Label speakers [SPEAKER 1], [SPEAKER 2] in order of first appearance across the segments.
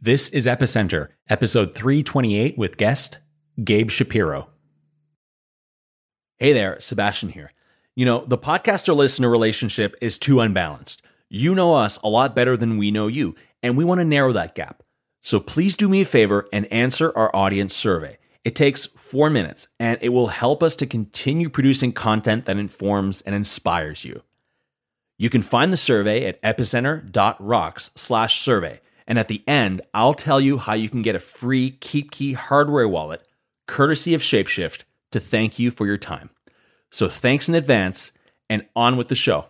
[SPEAKER 1] This is Epicenter, episode 328 with guest Gabe Shapiro. Hey there, Sebastian here. You know, the podcaster listener relationship is too unbalanced. You know us a lot better than we know you, and we want to narrow that gap. So please do me a favor and answer our audience survey. It takes four minutes, and it will help us to continue producing content that informs and inspires you. You can find the survey at epicenter.rocks slash survey. And at the end, I'll tell you how you can get a free KeepKey hardware wallet, courtesy of Shapeshift, to thank you for your time. So thanks in advance, and on with the show.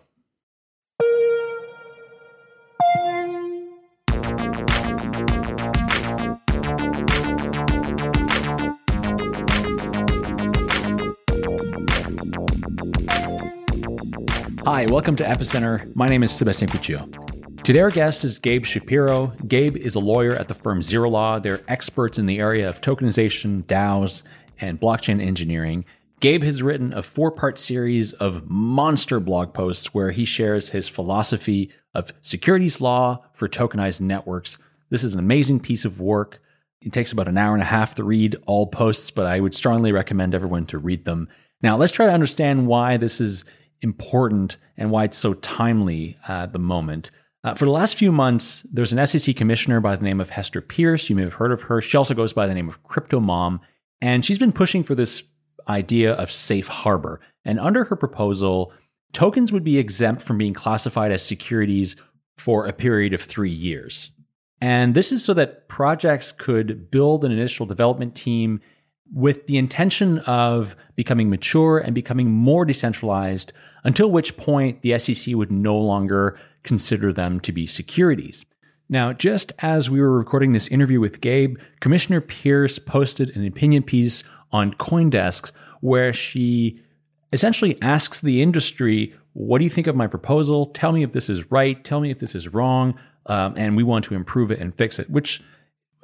[SPEAKER 1] Hi, welcome to Epicenter. My name is Sebastian Couture. Today, our guest is Gabe Shapiro. Gabe is a lawyer at the firm Zero Law. They're experts in the area of tokenization, DAOs, and blockchain engineering. Gabe has written a four part series of monster blog posts where he shares his philosophy of securities law for tokenized networks. This is an amazing piece of work. It takes about an hour and a half to read all posts, but I would strongly recommend everyone to read them. Now, let's try to understand why this is important and why it's so timely uh, at the moment. Uh, for the last few months, there's an SEC commissioner by the name of Hester Peirce. You may have heard of her. She also goes by the name of Crypto Mom, and she's been pushing for this idea of safe harbor. And under her proposal, tokens would be exempt from being classified as securities for a period of three years. And this is so that projects could build an initial development team with the intention of becoming mature and becoming more decentralized, until which point the SEC would no longer consider them to be securities. Now, just as we were recording this interview with Gabe, Commissioner Peirce posted an opinion piece on Coindesk where she essentially asks the industry, What do you think of my proposal? Tell me if this is right. Tell me if this is wrong. Um, and we want to improve it and fix it, which,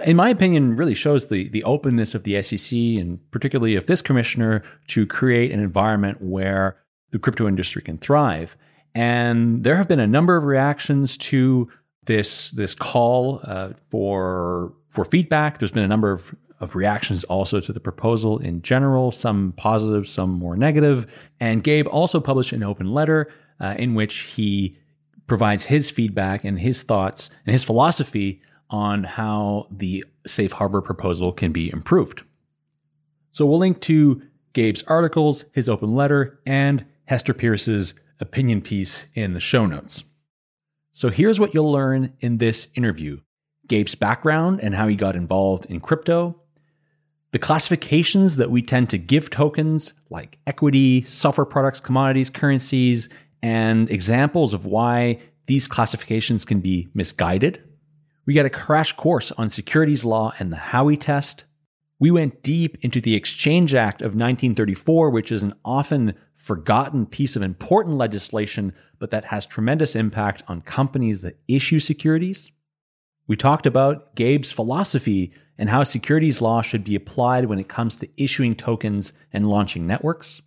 [SPEAKER 1] in my opinion, really shows the, the openness of the SEC and particularly of this commissioner to create an environment where the crypto industry can thrive. And there have been a number of reactions to this this call uh, for for feedback. There's been a number of of reactions also to the proposal in general, some positive, some more negative. And Gabe also published an open letter uh, in which he provides his feedback and his thoughts and his philosophy on how the safe harbor proposal can be improved. So we'll link to Gabe's articles, his open letter, and Hester Peirce's opinion piece in the show notes. So here's what you'll learn in this interview Gabe's background and how he got involved in crypto, the classifications that we tend to give tokens like equity, software products, commodities, currencies, and examples of why these classifications can be misguided. We get a crash course on securities law and the Howey test. We went deep into the Exchange Act of 1934, which is an often forgotten piece of important legislation, but that has tremendous impact on companies that issue securities. We talked about Gabe's philosophy and how securities law should be applied when it comes to issuing tokens and launching networks.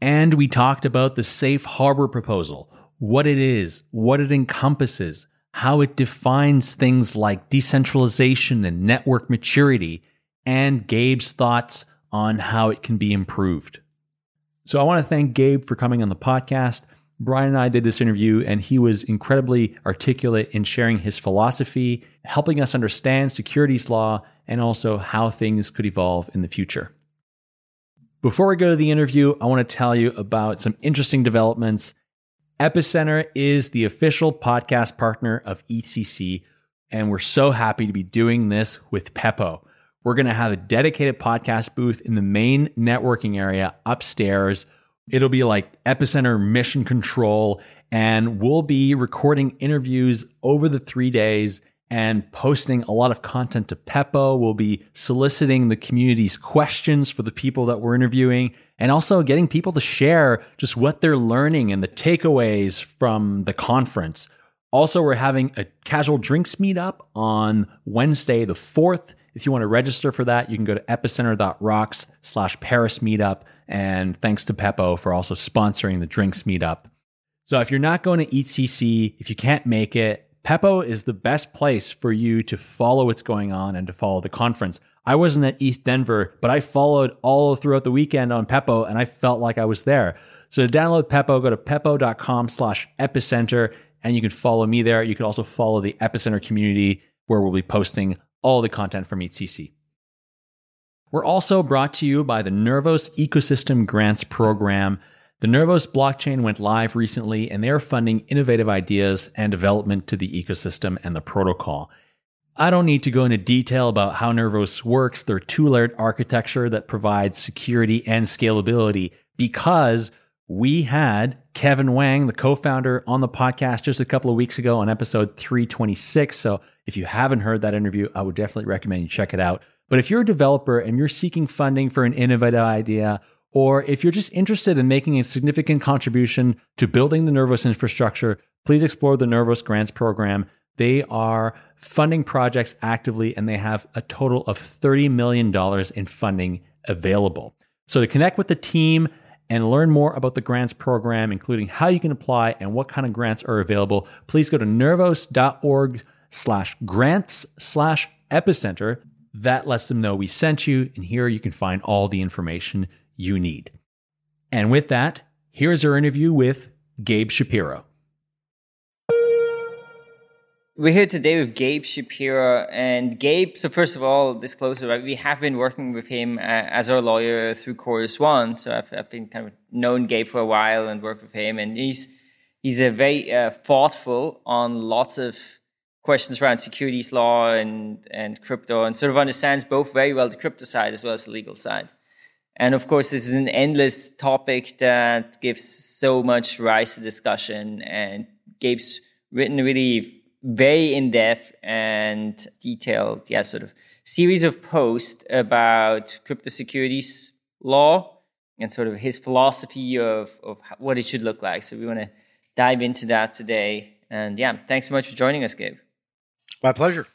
[SPEAKER 1] And we talked about the safe harbor proposal, what it is, what it encompasses, how it defines things like decentralization and network maturity, and Gabe's thoughts on how it can be improved. So I want to thank Gabe for coming on the podcast. Brian and I did this interview, and he was incredibly articulate in sharing his philosophy, helping us understand securities law, and also how things could evolve in the future. Before we go to the interview, I want to tell you about some interesting developments. Epicenter is the official podcast partner of EthCC, and we're so happy to be doing this with Pepo. We're going to have a dedicated podcast booth in the main networking area upstairs. It'll be like epicenter mission control, and we'll be recording interviews over the three days and posting a lot of content to Pepo. We'll be soliciting the community's questions for the people that we're interviewing and also getting people to share just what they're learning and the takeaways from the conference. Also, we're having a casual drinks meetup on Wednesday, the 4th. If you want to register for that, you can go to epicenter.rocks slash Paris meetup. And thanks to Pepo for also sponsoring the drinks meetup. So if you're not going to EthCC, if you can't make it, Pepo is the best place for you to follow what's going on and to follow the conference. I wasn't at ETHDenver, but I followed all throughout the weekend on Pepo and I felt like I was there. So to download Pepo, go to pepo.com slash epicenter and you can follow me there. You can also follow the Epicenter community where we'll be posting all the content from EthCC. We're also brought to you by the Nervos Ecosystem Grants Program. The Nervos blockchain went live recently and they are funding innovative ideas and development to the ecosystem and the protocol. I don't need to go into detail about how Nervos works, their two layered architecture that provides security and scalability because we had Kevin Wang, the co founder, on the podcast just a couple of weeks ago on episode 326. So if you haven't heard that interview, I would definitely recommend you check it out. But if you're a developer and you're seeking funding for an innovative idea, or if you're just interested in making a significant contribution to building the Nervos infrastructure, please explore the Nervos Grants Program. They are funding projects actively and they have a total of $30 million in funding available. So to connect with the team and learn more about the grants program, including how you can apply and what kind of grants are available, please go to nervos.org slash grants slash epicenter. That lets them know we sent you, and here you can find all the information you need. And with that, here's our interview with Gabe Shapiro.
[SPEAKER 2] We're here today with Gabe Shapiro. And Gabe, so first of all, disclosure, right? We have been working with him uh, as our lawyer through Chorus One. So I've, I've, been kind of known Gabe for a while and worked with him. And he's, he's a very uh, thoughtful on lots of questions around securities law and, and crypto and sort of understands both very well the crypto side as well as the legal side. And of course, this is an endless topic that gives so much rise to discussion. And Gabe's written really very in depth and detailed, yeah, sort of series of posts about crypto securities law and sort of his philosophy of, of what it should look like. So we want to dive into that today. And yeah, thanks so much for joining us, Gabe.
[SPEAKER 3] My pleasure.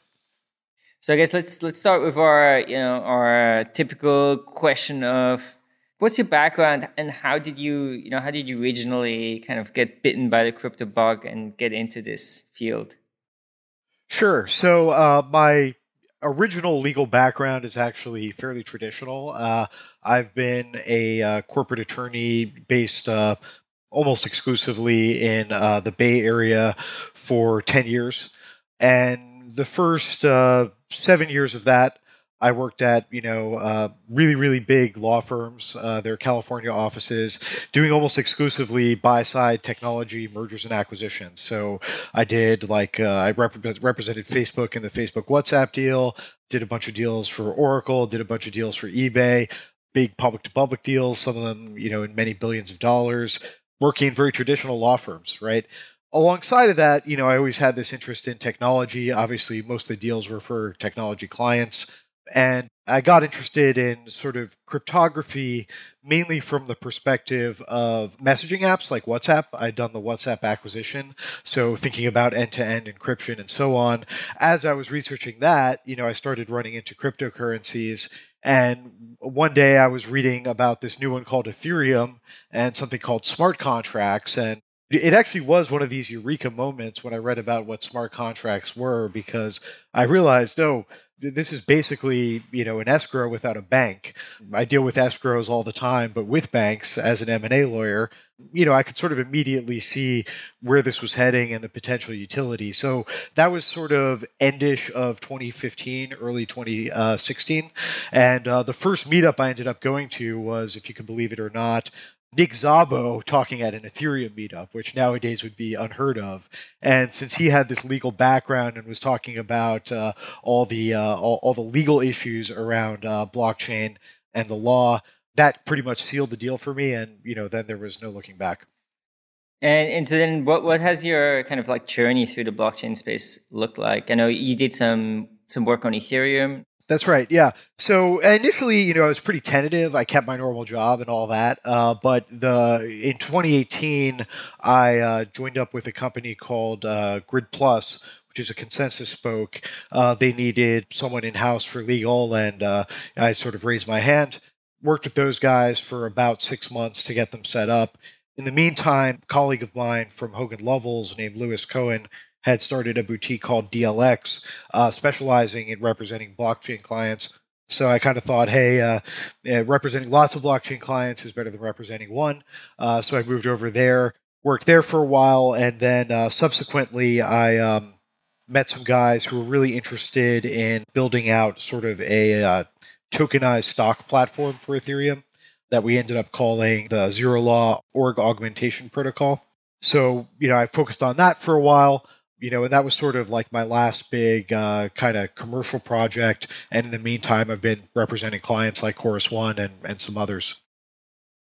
[SPEAKER 2] So I guess let's let's start with our you know our typical question of what's your background and how did you you know how did you originally kind of get bitten by the crypto bug and get into this field?
[SPEAKER 3] Sure. So uh, my original legal background is actually fairly traditional. Uh, I've been a uh, corporate attorney based uh, almost exclusively in uh, the Bay Area for 10 years. And the first uh, seven years of that, I worked at you know uh, really really big law firms, uh, their California offices, doing almost exclusively buy side technology mergers and acquisitions. So I did like uh, I rep- represented Facebook in the Facebook WhatsApp deal, did a bunch of deals for Oracle, did a bunch of deals for eBay, big public to public deals, some of them you know in many billions of dollars, working in very traditional law firms, right? alongside of that, you know, I always had this interest in technology. Obviously, most of the deals were for technology clients. And I got interested in sort of cryptography mainly from the perspective of messaging apps like WhatsApp. I'd done the WhatsApp acquisition, so thinking about end-to-end encryption and so on. As I was researching that, you know, I started running into cryptocurrencies and one day I was reading about this new one called Ethereum and something called smart contracts and it actually was one of these eureka moments when I read about what smart contracts were because I realized, oh, this is basically you know an escrow without a bank. I deal with escrows all the time, but with banks as an M&A lawyer, you know, I could sort of immediately see where this was heading and the potential utility. So that was sort of endish of 2015, early 2016, and uh, the first meetup I ended up going to was, if you can believe it or not, Nick Szabo talking at an Ethereum meetup, which nowadays would be unheard of. And since he had this legal background and was talking about uh, all the uh, all, all, the legal issues around uh, blockchain and the law, that pretty much sealed the deal for me. And you know, then there was no looking back.
[SPEAKER 2] And, and so then, what what has your kind of like journey through the blockchain space looked like? I know you did some some work on Ethereum.
[SPEAKER 3] That's right. Yeah. So initially, you know, I was pretty tentative. I kept my normal job and all that. Uh, but the in 2018, I uh, joined up with a company called uh, GridPlus, which is a ConsenSys spoke. Uh, they needed someone in house for legal, and uh, I sort of raised my hand. Worked with those guys for about six months to get them set up. In the meantime, a colleague of mine from Hogan Lovells named Lewis Cohen
[SPEAKER 4] had started a boutique called DLX, uh, specializing in representing blockchain clients. So I kind of thought, hey, uh, representing lots of blockchain clients is better than representing one. Uh, so I moved over there, worked there for a while, and then uh, subsequently I um, met some guys who were really interested in building out sort of a uh, tokenized stock platform for Ethereum that we ended up calling the Zero Law Org Augmentation Protocol. So, you know, I focused on that for a while, you know, and that was sort of like my last big uh, kind of commercial project. And in the meantime, I've been representing clients like Chorus One and, and some others.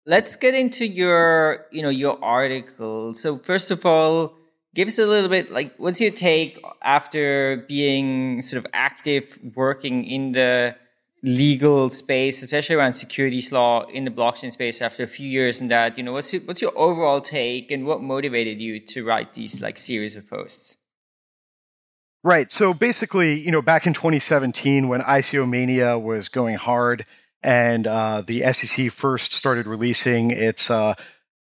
[SPEAKER 2] Let's get into your, you know, your article. So first of all, give us a little bit like what's your take after being sort of active working in the legal space, especially around securities law in the blockchain space after a few years in that, you know, what's your, what's your overall take and what motivated you to write these like series of posts?
[SPEAKER 3] Right. So basically, you know, back in 2017 when ICO mania was going hard and uh, the SEC first started releasing its uh,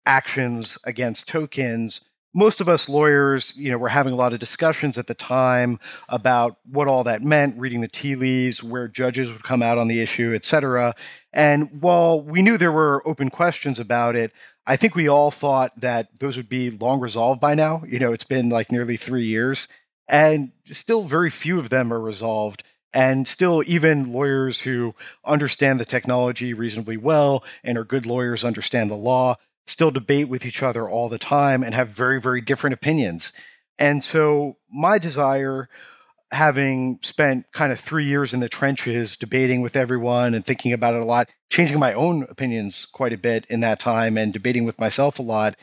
[SPEAKER 3] actions against tokens, most of us lawyers, you know, were having a lot of discussions at the time about what all that meant, reading the tea leaves, where judges would come out on the issue, et cetera. And while we knew there were open questions about it, I think we all thought that those would be long resolved by now. You know, it's been like nearly three years, and still very few of them are resolved. And still, even lawyers who understand the technology reasonably well and are good lawyers understand the law still debate with each other all the time and have very, very different opinions. And so, my desire, having spent kind of three years in the trenches debating with everyone and thinking about it a lot, changing my own opinions quite a bit in that time and debating with myself a lot,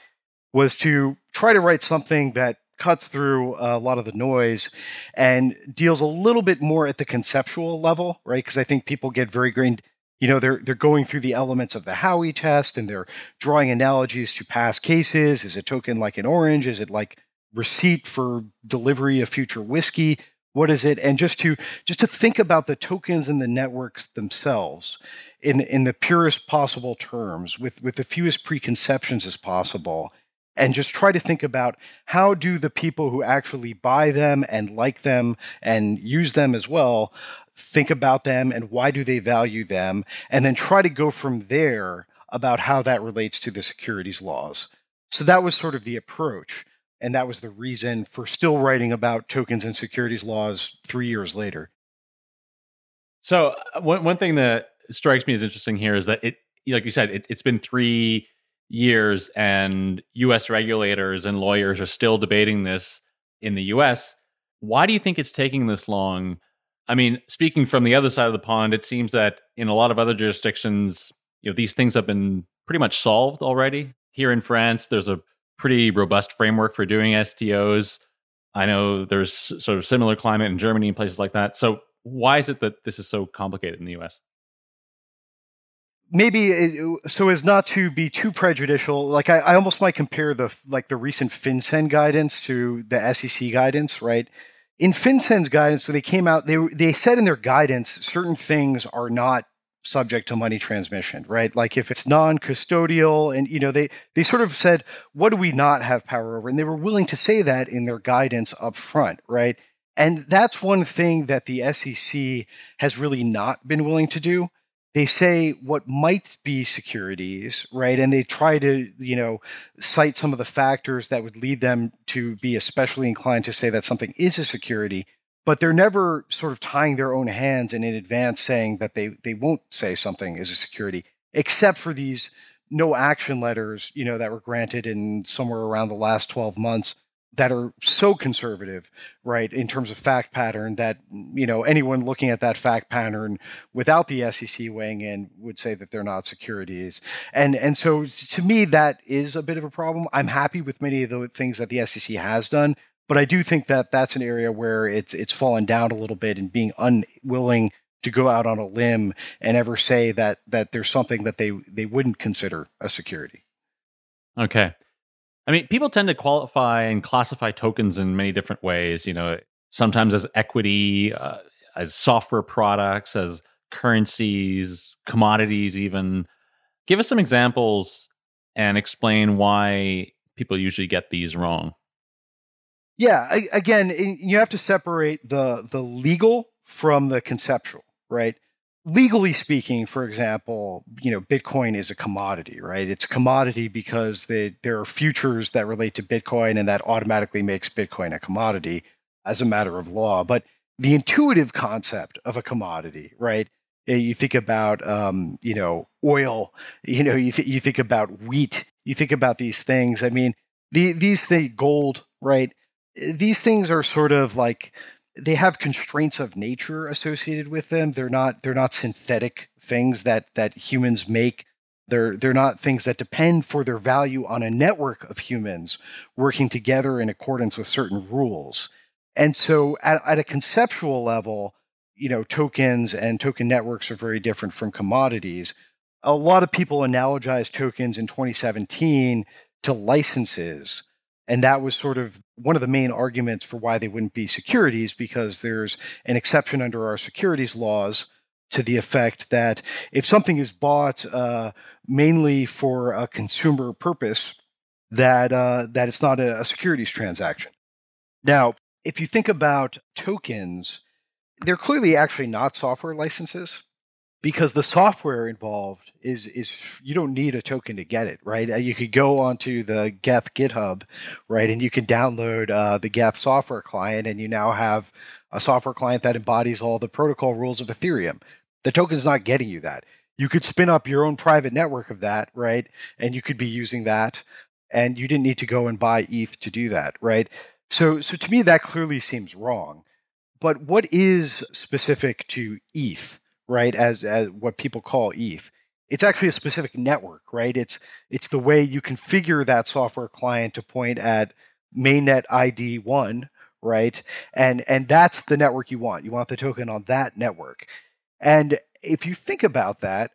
[SPEAKER 3] was to try to write something that cuts through a lot of the noise and deals a little bit more at the conceptual level, right? Because I think people get very grained you know they're they're going through the elements of the Howey test and they're drawing analogies to past cases. Is a token like an orange? Is it like receipt for delivery of future whiskey? What is it? And just to just to think about the tokens and the networks themselves in in the purest possible terms, with with the fewest preconceptions as possible, and just try to think about how do the people who actually buy them and like them and use them as well think about them and why do they value them, and then try to go from there about how that relates to the securities laws. So that was sort of the approach. And that was the reason for still writing about tokens and securities laws three years later.
[SPEAKER 1] So uh, one one thing that strikes me as interesting here is that it, like you said, it's it's been three years, and U.S. regulators and lawyers are still debating this in the U.S. Why do you think it's taking this long I mean, speaking from the other side of the pond, it seems that in a lot of other jurisdictions, you know, these things have been pretty much solved already. Here in France, there's a pretty robust framework for doing STOs. I know there's sort of similar climate in Germany and places like that. So why is it that this is so complicated in the US?
[SPEAKER 3] Maybe it, so as not to be too prejudicial like I, I, almost might compare the like the recent FinCEN guidance to the sec guidance right in FinCEN's guidance, so they came out, they they said in their guidance certain things are not subject to money transmission, right? Like if it's non-custodial, and you know they they sort of said, what do we not have power over? And they were willing to say that in their guidance up front, right? And that's one thing that the SEC has really not been willing to do they say what might be securities, right? And they try to, you know, cite some of the factors that would lead them to be especially inclined to say that something is a security, but they're never sort of tying their own hands and in advance saying that they they won't say something is a security, except for these no action letters, you know, that were granted in somewhere around the last 12 months that are so conservative, right, in terms of fact pattern that you know anyone looking at that fact pattern without the SEC weighing in would say that they're not securities. And and so to me that is a bit of a problem. I'm happy with many of the things that the SEC has done, but I do think that that's an area where it's it's fallen down a little bit and being unwilling to go out on a limb and ever say that that there's something that they they wouldn't consider a security.
[SPEAKER 1] Okay. I mean, people tend to qualify and classify tokens in many different ways. You know, sometimes as equity, uh, as software products, as currencies, commodities, even. Give us some examples and explain why people usually get these wrong.
[SPEAKER 3] Yeah, I, again, you have to separate the the legal from the conceptual, right? Legally speaking, for example, you know, Bitcoin is a commodity, right? It's a commodity because they, there are futures that relate to Bitcoin, and that automatically makes Bitcoin a commodity as a matter of law. But the intuitive concept of a commodity, right? You think about, um, you know, oil. You know, you th- you think about wheat. You think about these things. I mean, the, these things, gold, right? These things are sort of like they have constraints of nature associated with them. They're not they're not synthetic things that that humans make. They're they're not things that depend for their value on a network of humans working together in accordance with certain rules. And so at, at a conceptual level, you know, tokens and token networks are very different from commodities. A lot of people analogize tokens in 2017 to licenses. And that was sort of one of the main arguments for why they wouldn't be securities, because there's an exception under our securities laws to the effect that if something is bought uh, mainly for a consumer purpose, that uh, that it's not a, a securities transaction. Now, if you think about tokens, they're clearly actually not software licenses because the software involved is is you don't need a token to get it right? Uh, you could go onto the geth github right? And you can download uh, the geth software client and you now have a software client that embodies all the protocol rules of ethereum. The token's not getting you that. You could spin up your own private network of that right? And you could be using that. And you didn't need to go and buy eth to do that right? So so to me that clearly seems wrong. But what is specific to eth right? As as what people call ETH. It's actually a specific network, right? It's it's the way you configure that software client to point at mainnet ID one, right? And and that's the network you want. You want the token on that network. And if you think about that,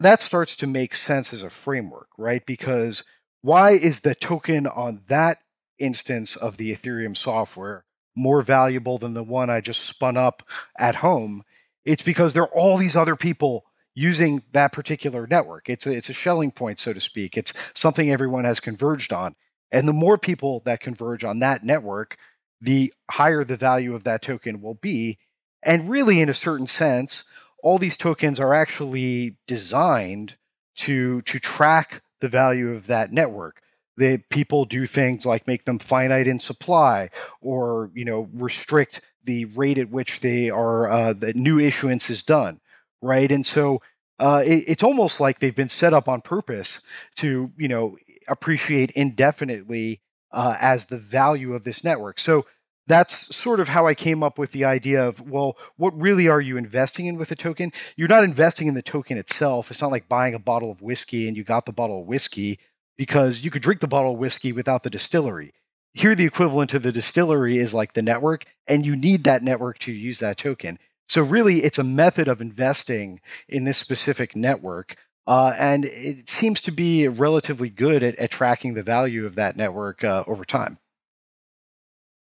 [SPEAKER 3] that starts to make sense as a framework, right? Because why is the token on that instance of the Ethereum software more valuable than the one I just spun up at home? It's because there are all these other people using that particular network. It's a, it's a Schelling point, so to speak. It's something everyone has converged on. And the more people that converge on that network, the higher the value of that token will be. And really, in a certain sense, all these tokens are actually designed to to track the value of that network. The people do things like make them finite in supply, or you know restrict the rate at which they are uh, the new issuance is done, right? And so uh, it, it's almost like they've been set up on purpose to you know appreciate indefinitely uh, as the value of this network. So that's sort of how I came up with the idea of well, what really are you investing in with a token? You're not investing in the token itself. It's not like buying a bottle of whiskey and you got the bottle of whiskey because you could drink the bottle of whiskey without the distillery. Here the equivalent to the distillery is like the network and you need that network to use that token. So really it's a method of investing in this specific network uh, and it seems to be relatively good at, at tracking the value of that network uh, over time.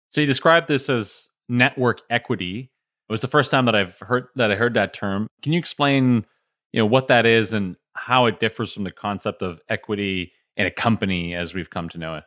[SPEAKER 1] So you described this as network equity. It was the first time that i've heard that i heard that term. Can you explain you know what that is and how it differs from the concept of equity in a company as we've come to know it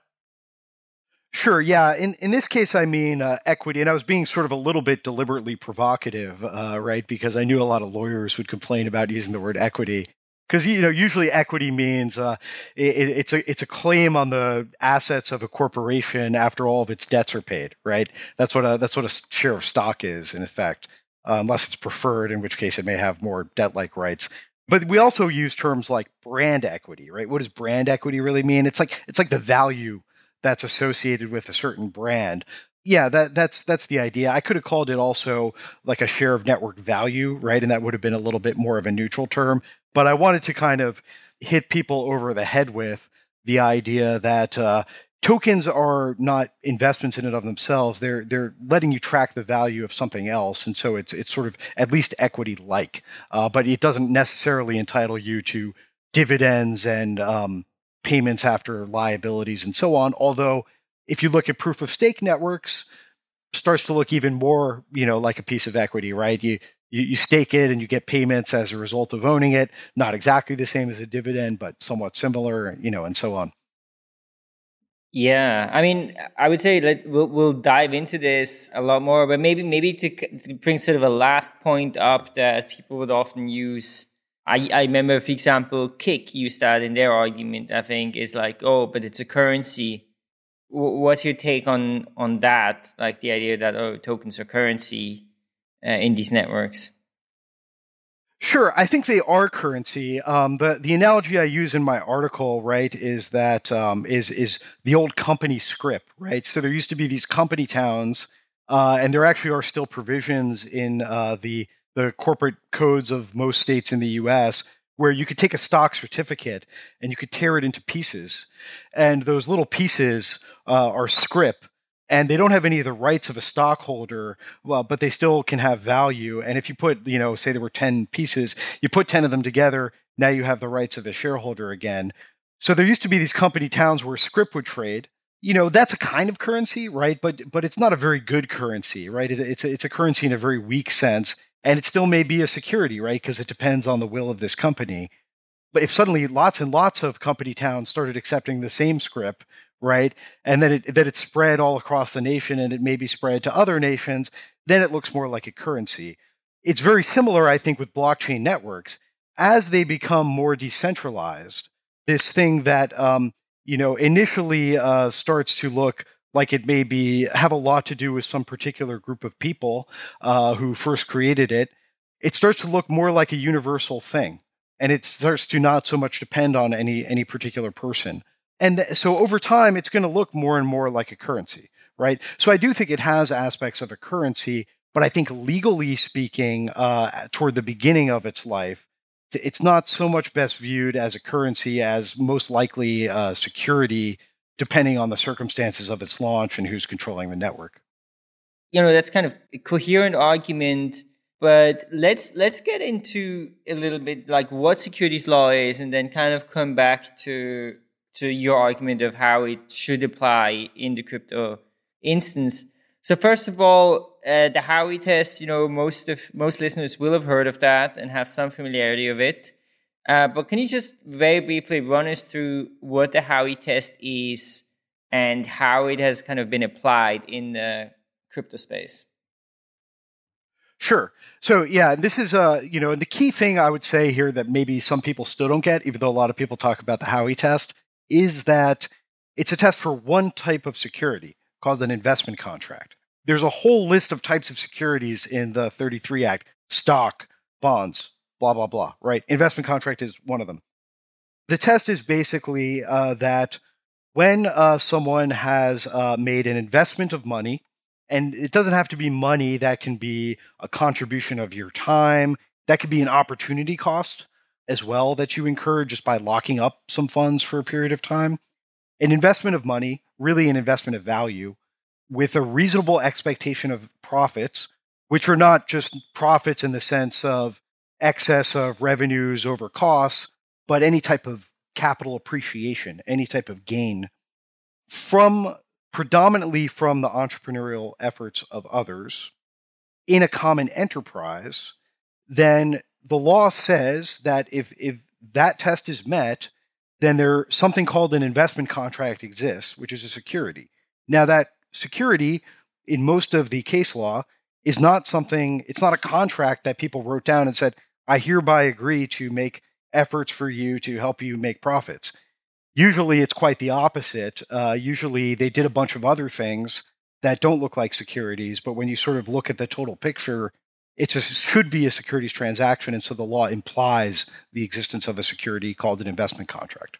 [SPEAKER 3] Sure. Yeah. In in this case, I mean uh, equity, and I was being sort of a little bit deliberately provocative, uh, right? Because I knew a lot of lawyers would complain about using the word equity. Because you know, usually equity means uh, it, it's a it's a claim on the assets of a corporation after all of its debts are paid, right? That's what a that's what a share of stock is, in effect, uh, unless it's preferred, in which case it may have more debt-like rights but we also use terms like brand equity right? What does brand equity really mean? It's like it's like the value that's associated with a certain brand. Yeah that that's that's the idea. I could have called it also like a share of network value right? And that would have been a little bit more of a neutral term. But i wanted to kind of hit people over the head with the idea that uh, tokens are not investments in and of themselves they're they're letting you track the value of something else and so it's it's sort of at least equity like uh, but it doesn't necessarily entitle you to dividends and um, payments after liabilities and so on. Although if you look at proof of stake networks, starts to look even more, you know, like a piece of equity, right? You, you you stake it and you get payments as a result of owning it. Not exactly the same as a dividend, but somewhat similar, you know, and so on.
[SPEAKER 2] Yeah, I mean, I would say that we'll, we'll dive into this a lot more, but maybe maybe to, to bring sort of a last point up that people would often use. I, I remember, for example, Kik used that in their argument. I think is like, oh, but it's a currency. W- what's your take on on that? Like the idea that oh, tokens are currency uh, in these networks.
[SPEAKER 3] Sure, I think they are currency. Um, the the analogy I use in my article, right, is that um, is is the old company script, right? So there used to be these company towns, uh, and there actually are still provisions in uh, the the corporate codes of most states in the U.S. where you could take a stock certificate and you could tear it into pieces, and those little pieces uh, are script and they don't have any of the rights of a stockholder well but they still can have value. And if you put you know say there were 10 pieces you put 10 of them together now you have the rights of a shareholder again. So there used to be these company towns where script would trade. You know that's a kind of currency right? But but it's not a very good currency right? It's a, it's a currency in a very weak sense and it still may be a security right? Because it depends on the will of this company. But if suddenly lots and lots of company towns started accepting the same script right? And then it that it's spread all across the nation and it may be spread to other nations, then it looks more like a currency. It's very similar, I think, with blockchain networks. As they become more decentralized, this thing that um, you know initially uh, starts to look like it may be have a lot to do with some particular group of people uh, who first created it, it starts to look more like a universal thing, and it starts to not so much depend on any any particular person and th- so over time it's going to look more and more like a currency right? So i do think it has aspects of a currency but i think legally speaking uh, toward the beginning of its life it's not so much best viewed as a currency as most likely uh, security depending on the circumstances of its launch and who's controlling the network.
[SPEAKER 2] You know that's kind of a coherent argument but let's let's get into a little bit like what securities law is and then kind of come back to to your argument of how it should apply in the crypto instance. So first of all, uh, the Howey test, you know, most of most listeners will have heard of that and have some familiarity of it. Uh, but can you just very briefly run us through what the Howey test is and how it has kind of been applied in the crypto space?
[SPEAKER 3] Sure. So yeah, this is uh, you know, the key thing I would say here that maybe some people still don't get, even though a lot of people talk about the Howey test, is that it's a test for one type of security called an investment contract. There's a whole list of types of securities in the 33 Act stock, bonds, blah, blah, blah, right? Investment contract is one of them. The test is basically uh, that when uh, someone has uh, made an investment of money, and it doesn't have to be money, that can be a contribution of your time, that could be an opportunity cost as well that you incur just by locking up some funds for a period of time. An investment of money, really an investment of value, with a reasonable expectation of profits, which are not just profits in the sense of excess of revenues over costs, but any type of capital appreciation, any type of gain from predominantly from the entrepreneurial efforts of others in a common enterprise, then the law says that if if that test is met, then there something called an investment contract exists, which is a security. Now that security in most of the case law is not something it's not a contract that people wrote down and said, I hereby agree to make efforts for you to help you make profits. Usually it's quite the opposite. Uh, usually they did a bunch of other things that don't look like securities, but when you sort of look at the total picture, it should be a securities transaction, and so the law implies the existence of a security called an investment contract.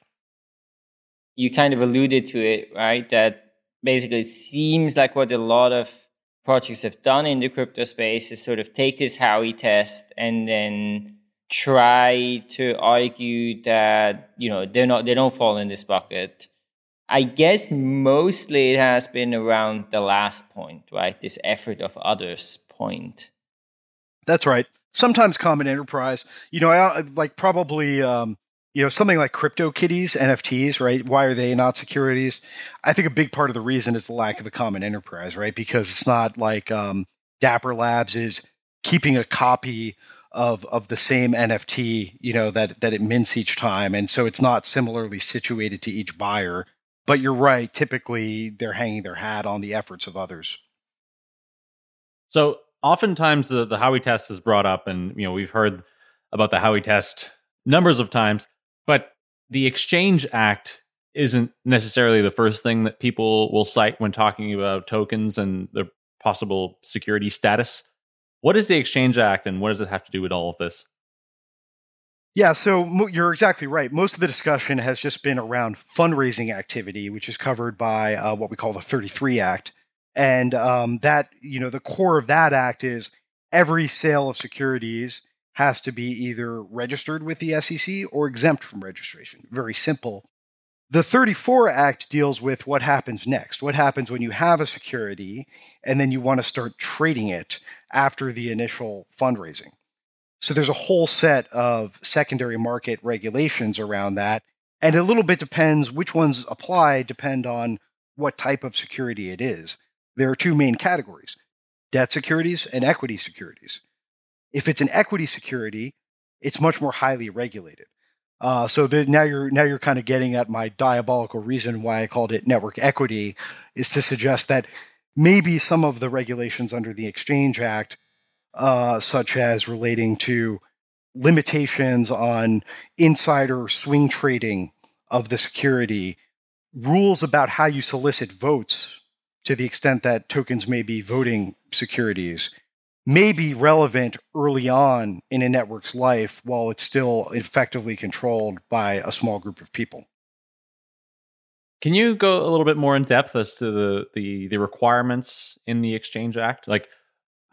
[SPEAKER 2] You kind of alluded to it, right? That basically seems like what a lot of projects have done in the crypto space is sort of take this Howey test and then try to argue that you know they're not they don't fall in this bucket. I guess mostly it has been around the last point, right? This effort of others point.
[SPEAKER 3] That's right. Sometimes common enterprise. You know, I like probably um, you know something like crypto kitties nfts right why are they not securities i think a big part of the reason is the lack of a common enterprise right because it's not like um, dapper labs is keeping a copy of of the same nft you know that that it mints each time and so it's not similarly situated to each buyer but you're right. Typically, they're hanging their hat on the efforts of others.
[SPEAKER 1] So oftentimes the, the Howey test is brought up, and you know we've heard about the Howey test numbers of times, but the Exchange Act isn't necessarily the first thing that people will cite when talking about tokens and their possible security status. What is the Exchange Act, and what does it have to do with all of this?
[SPEAKER 3] Yeah, so you're exactly right. Most of the discussion has just been around fundraising activity, which is covered by uh, what we call the 33 Act. And um, that, you know, the core of that act is every sale of securities has to be either registered with the SEC or exempt from registration. Very simple. The 34 Act deals with what happens next. What happens when you have a security and then you want to start trading it after the initial fundraising. So there's a whole set of secondary market regulations around that. And a little bit depends which ones apply, depend on what type of security it is. There are two main categories debt securities and equity securities. If it's an equity security, it's much more highly regulated. Uh, so the, now you're now you're kind of getting at my diabolical reason why I called it network equity is to suggest that maybe some of the regulations under the Exchange Act uh, such as relating to limitations on insider swing trading of the security, rules about how you solicit votes to the extent that tokens may be voting securities may be relevant early on in a network's life while it's still effectively controlled by a small group of people.
[SPEAKER 1] Can you go a little bit more in depth as to the the, the requirements in the Exchange Act? Like,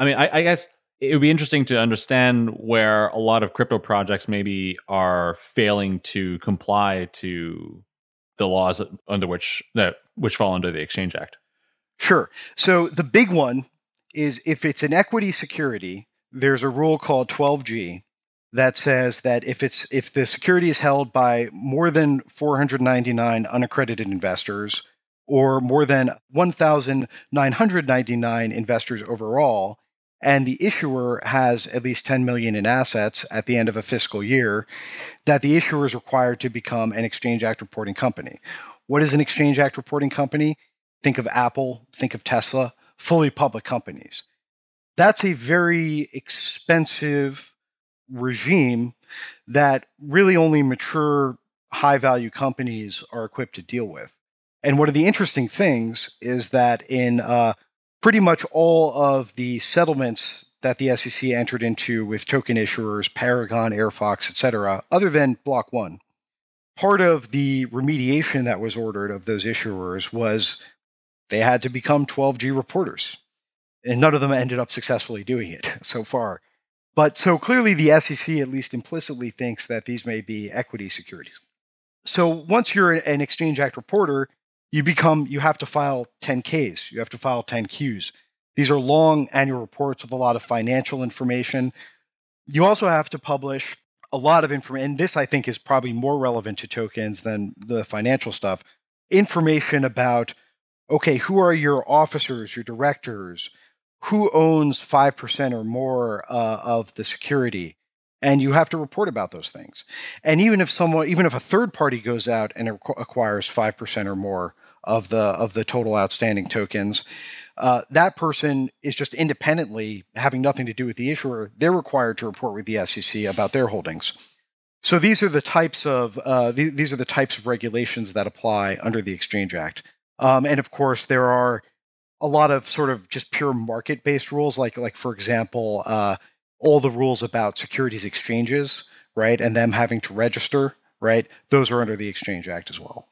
[SPEAKER 1] I mean, I, I guess it would be interesting to understand where a lot of crypto projects maybe are failing to comply to the laws under which that which fall under the Exchange Act.
[SPEAKER 3] Sure. So the big one is if it's an equity security, there's a rule called 12G that says that if it's if the security is held by more than 499 unaccredited investors or more than 1999 investors overall, and the issuer has at least 10 million in assets at the end of a fiscal year, that the issuer is required to become an Exchange Act reporting company. What is an Exchange Act reporting company? Think of Apple, think of Tesla, fully public companies. That's a very expensive regime that really only mature high value companies are equipped to deal with. And one of the interesting things is that in uh, pretty much all of the settlements that the SEC entered into with token issuers, Paragon, Airfox, etc., other than Block One. Part of the remediation that was ordered of those issuers was they had to become 12G reporters. And none of them ended up successfully doing it so far. But so clearly the SEC at least implicitly thinks that these may be equity securities. So once you're an Exchange Act reporter, you become you have to file 10Ks, you have to file 10Qs. These are long annual reports with a lot of financial information. You also have to publish a lot of information, and this I think is probably more relevant to tokens than the financial stuff. Information about okay, who are your officers, your directors, who owns 5% or more uh, of the security and you have to report about those things. And even if someone, even if a third party goes out and acquires five percent or more of the of the total outstanding tokens, uh, that person is just independently having nothing to do with the issuer. They're required to report with the SEC about their holdings. So these are the types of uh, th- these are the types of regulations that apply under the Exchange Act. Um, and of course, there are a lot of sort of just pure market-based rules, like like for example, uh, all the rules about securities exchanges, right, and them having to register, right. Those are under the Exchange Act as well.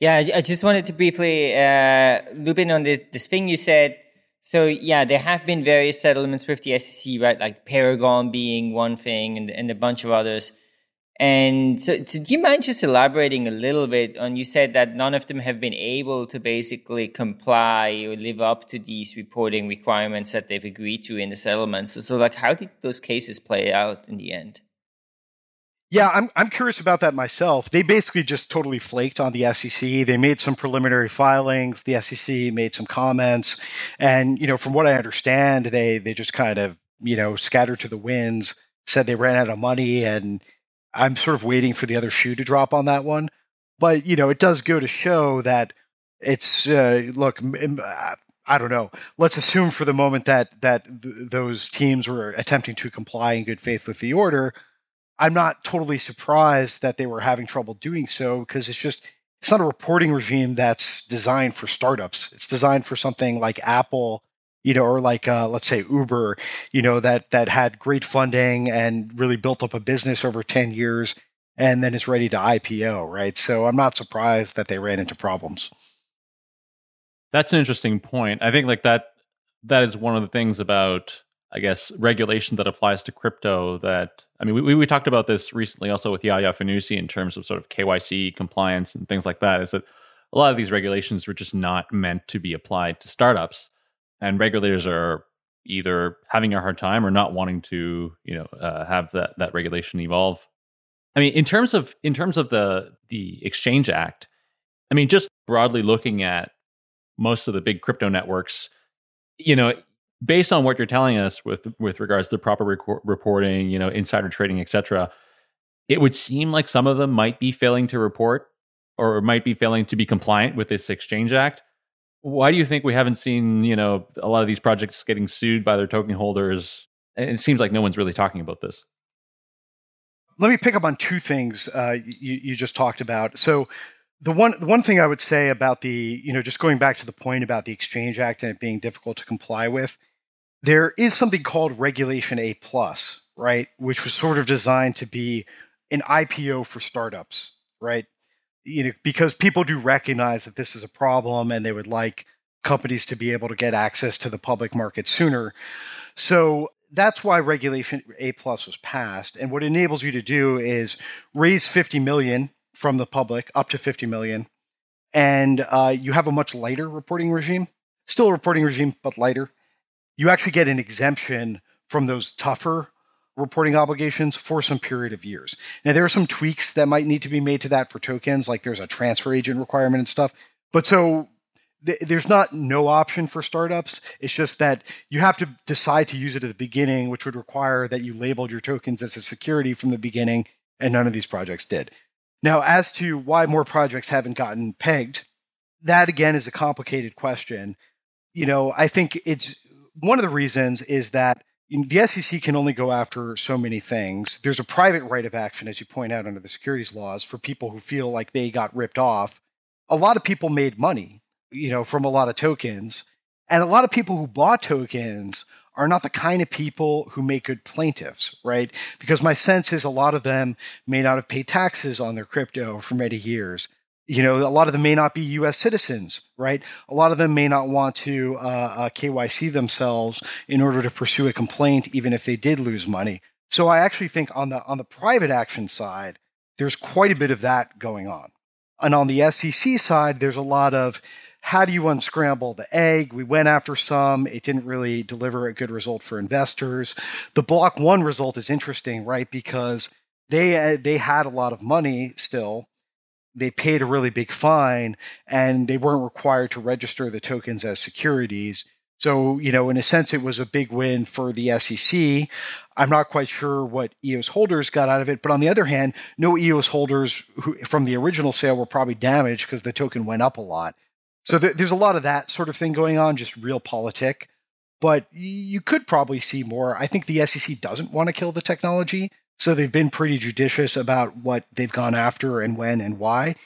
[SPEAKER 2] Yeah, I just wanted to briefly uh, loop in on this, this thing you said. So yeah, there have been various settlements with the SEC, right? Like Paragon being one thing, and, and a bunch of others. And so, so, do you mind just elaborating a little bit on? You said that none of them have been able to basically comply or live up to these reporting requirements that they've agreed to in the settlements. So, so like, how did those cases play out in the end?
[SPEAKER 3] Yeah, I'm I'm curious about that myself. They basically just totally flaked on the SEC. They made some preliminary filings. The SEC made some comments, and you know, from what I understand, they they just kind of you know scattered to the winds. Said they ran out of money, and I'm sort of waiting for the other shoe to drop on that one. But you know, it does go to show that it's uh, look. I don't know. Let's assume for the moment that that th- those teams were attempting to comply in good faith with the order. I'm not totally surprised that they were having trouble doing so because it's just it's not a reporting regime that's designed for startups. It's designed for something like Apple, you know, or like uh, let's say Uber, you know, that that had great funding and really built up a business over 10 years and then is ready to IPO, right? So I'm not surprised that they ran into problems.
[SPEAKER 1] That's an interesting point. I think like that that is one of the things about I guess regulation that applies to crypto that I mean we we talked about this recently also with Yaya Fanusie in terms of sort of KYC compliance and things like that is that a lot of these regulations were just not meant to be applied to startups and regulators are either having a hard time or not wanting to you know uh, have that that regulation evolve. I mean in terms of in terms of the the exchange act i mean just broadly looking at most of the big crypto networks you know based on what you're telling us with with regards to proper reporting you know insider trading etc it would seem like some of them might be failing to report or might be failing to be compliant with this exchange act why do you think we haven't seen you know a lot of these projects getting sued by their token holders? It seems like no one's really talking about this.
[SPEAKER 3] Let me pick up on two things uh, you, you just talked about. So the one the one thing i would say about the you know just going back to the point about the exchange act and it being difficult to comply with there is something called regulation a plus right which was sort of designed to be an ipo for startups right you know, because people do recognize that this is a problem and they would like companies to be able to get access to the public market sooner. So that's why regulation A plus was passed. And what it enables you to do is raise 50 million from the public up to 50 million. And uh, you have a much lighter reporting regime, still a reporting regime, but lighter. You actually get an exemption from those tougher reporting obligations for some period of years. Now, there are some tweaks that might need to be made to that for tokens, like there's a transfer agent requirement and stuff. But so th- there's not no option for startups. It's just that you have to decide to use it at the beginning, which would require that you labeled your tokens as a security from the beginning, and none of these projects did. Now, as to why more projects haven't gotten pegged, that again is a complicated question. You know, I think it's one of the reasons is that the SEC can only go after so many things. There's a private right of action, as you point out, under the securities laws for people who feel like they got ripped off. A lot of people made money, you know, from a lot of tokens, and a lot of people who bought tokens are not the kind of people who make good plaintiffs, right? Because my sense is a lot of them may not have paid taxes on their crypto for many years you know, a lot of them may not be U.S. citizens, right? A lot of them may not want to uh, uh, KYC themselves in order to pursue a complaint, even if they did lose money. So I actually think on the on the private action side, there's quite a bit of that going on, and on the SEC side, there's a lot of how do you unscramble the egg? We went after some. It didn't really deliver a good result for investors. The Block One result is interesting, right? Because they uh, they had a lot of money still they paid a really big fine and they weren't required to register the tokens as securities. So, you know, in a sense, it was a big win for the SEC. I'm not quite sure what EOS holders got out of it, but on the other hand, no EOS holders who, from the original sale were probably damaged because the token went up a lot. So th- there's a lot of that sort of thing going on, just real politic. But you could probably see more. I think the SEC doesn't want to kill the technology. So they've been pretty judicious about what they've gone after and when and why.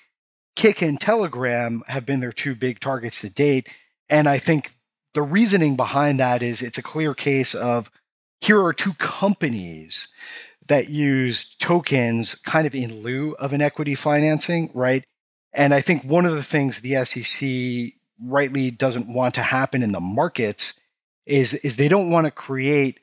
[SPEAKER 3] Kik and Telegram have been their two big targets to date. And I think the reasoning behind that is it's a clear case of here are two companies that use tokens kind of in lieu of an equity financing, right? And I think one of the things the SEC rightly doesn't want to happen in the markets is is they don't want to create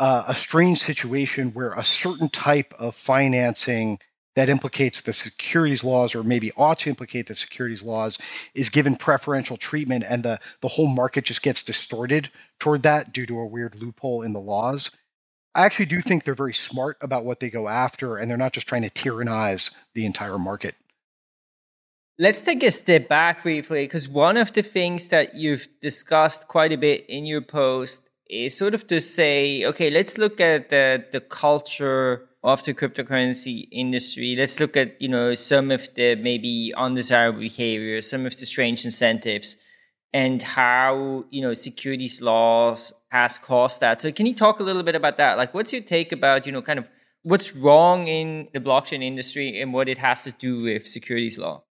[SPEAKER 3] uh, a strange situation where a certain type of financing that implicates the securities laws or maybe ought to implicate the securities laws is given preferential treatment and the, the whole market just gets distorted toward that due to a weird loophole in the laws. I actually do think they're very smart about what they go after and they're not just trying to tyrannize the entire market.
[SPEAKER 2] Let's take a step back briefly because one of the things that you've discussed quite a bit in your post is sort of to say, okay, let's look at the, the culture of the cryptocurrency industry. Let's look at, you know, some of the maybe undesirable behavior, some of the strange incentives and how, you know, securities laws has caused that. So can you talk a little bit about that? Like what's your take about, you know, kind of what's wrong in the blockchain industry and what it has to do with securities law?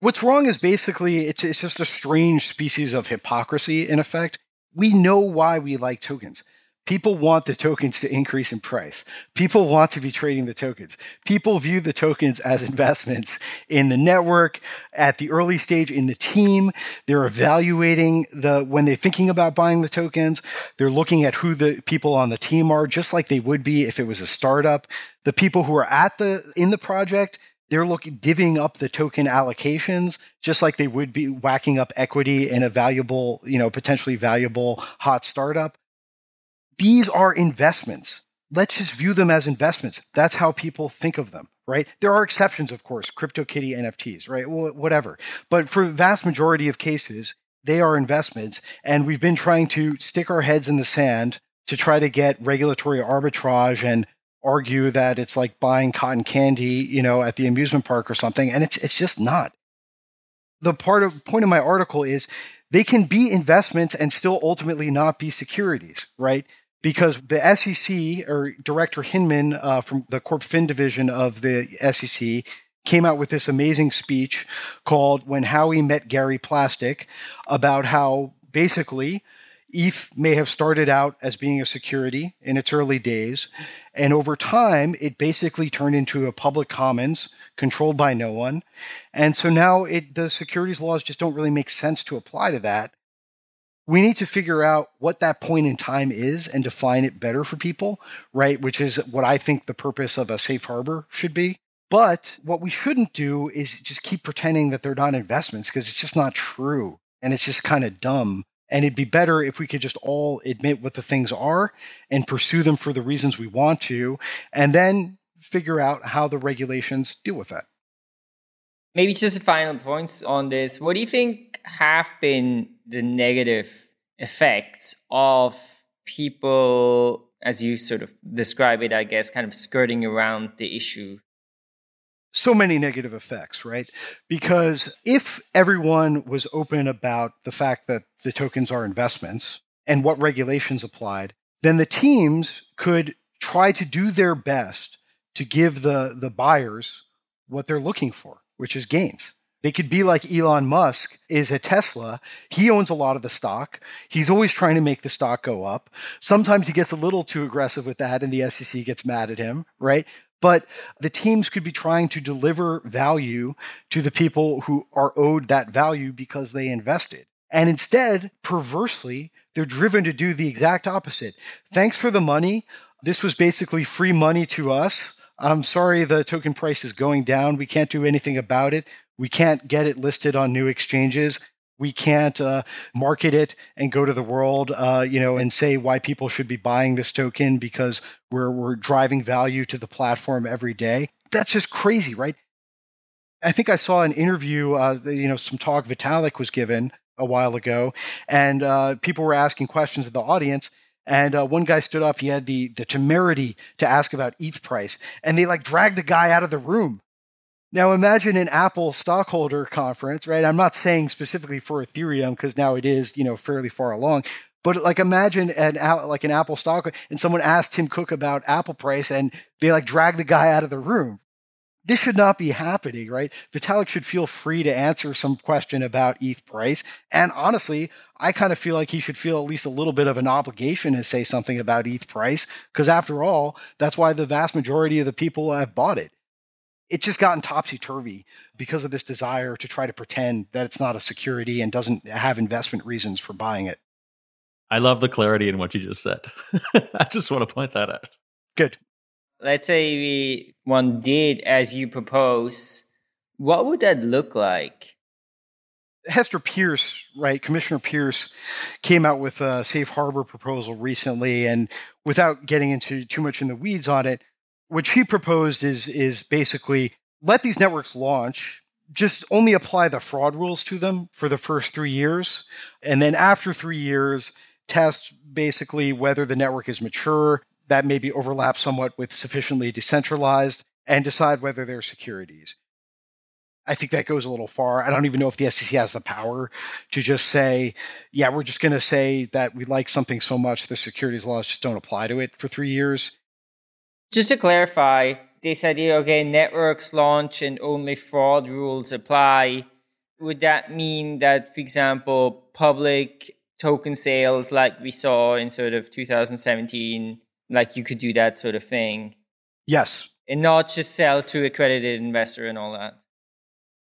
[SPEAKER 3] What's wrong is basically it's it's just a strange species of hypocrisy in effect. We know why we like tokens. People want the tokens to increase in price. People want to be trading the tokens. People view the tokens as investments in the network at the early stage in the team. They're evaluating the when they're thinking about buying the tokens, they're looking at who the people on the team are just like they would be if it was a startup. The people who are at the in the project they're looking divvying up the token allocations just like they would be whacking up equity in a valuable, you know, potentially valuable hot startup. These are investments. Let's just view them as investments. That's how people think of them, right? There are exceptions, of course, crypto CryptoKitty NFTs, right? whatever. But for the vast majority of cases, they are investments. And we've been trying to stick our heads in the sand to try to get regulatory arbitrage and argue that it's like buying cotton candy, you know, at the amusement park or something, and it's it's just not. The part of point of my article is they can be investments and still ultimately not be securities, right? Because the SEC or Director Hinman uh, from the Corp Fin division of the SEC came out with this amazing speech called "When Howey Met Gary Plastic" about how basically ETH may have started out as being a security in its early days, and over time, it basically turned into a public commons controlled by no one. And so now it, the securities laws just don't really make sense to apply to that. We need to figure out what that point in time is and define it better for people, right? Which is what I think the purpose of a safe harbor should be. But what we shouldn't do is just keep pretending that they're not investments because it's just not true. And it's just kind of dumb and it'd be better if we could just all admit what the things are and pursue them for the reasons we want to, and then figure out how the regulations deal with that.
[SPEAKER 2] Maybe just a final points on this. What do you think have been the negative effects of people, as you sort of describe it, I guess, kind of skirting around the issue
[SPEAKER 3] so many negative effects, right? Because if everyone was open about the fact that the tokens are investments and what regulations applied, then the teams could try to do their best to give the, the buyers what they're looking for, which is gains. They could be like Elon Musk is at Tesla. He owns a lot of the stock. He's always trying to make the stock go up. Sometimes he gets a little too aggressive with that and the SEC gets mad at him, right? But the teams could be trying to deliver value to the people who are owed that value because they invested. And instead, perversely, they're driven to do the exact opposite. Thanks for the money. This was basically free money to us. I'm sorry the token price is going down. We can't do anything about it. We can't get it listed on new exchanges we can't uh, market it and go to the world, uh, you know, and say why people should be buying this token because we're we're driving value to the platform every day. That's just crazy, right? I think I saw an interview, uh, you know, some talk Vitalik was given a while ago, and uh, people were asking questions of the audience. And uh, one guy stood up. He had the the temerity to ask about ETH price, and they like dragged the guy out of the room now imagine an Apple stockholder conference, right? I'm not saying specifically for Ethereum because now it is, you know, fairly far along. But like imagine an like an Apple stock and someone asked Tim Cook about Apple price and they like drag the guy out of the room. This should not be happening, right? Vitalik should feel free to answer some question about ETH price. And honestly, I kind of feel like he should feel at least a little bit of an obligation to say something about ETH price because after all, that's why the vast majority of the people have bought it it's just gotten topsy turvy because of this desire to try to pretend that it's not a security and doesn't have investment reasons for buying it.
[SPEAKER 1] I love the clarity in what you just said. I just want to point that out.
[SPEAKER 3] Good.
[SPEAKER 2] Let's say we, one did as you propose. What would that look like?
[SPEAKER 3] Hester Peirce, right, Commissioner Peirce, came out with a safe harbor proposal recently. And without getting into too much in the weeds on it, what she proposed is is basically let these networks launch just only apply the fraud rules to them for the first three years and then after three years test basically whether the network is mature that maybe overlap somewhat with sufficiently decentralized and decide whether they're securities. I think that goes a little far. I don't even know if the SEC has the power to just say, yeah, we're just going to say that we like something so much the securities laws just don't apply to it for three years.
[SPEAKER 2] Just to clarify, this idea, okay, networks launch and only fraud rules apply. Would that mean that, for example, public token sales like we saw in sort of 2017, like you could do that sort of thing?
[SPEAKER 3] Yes.
[SPEAKER 2] And not just sell to accredited investor and all that.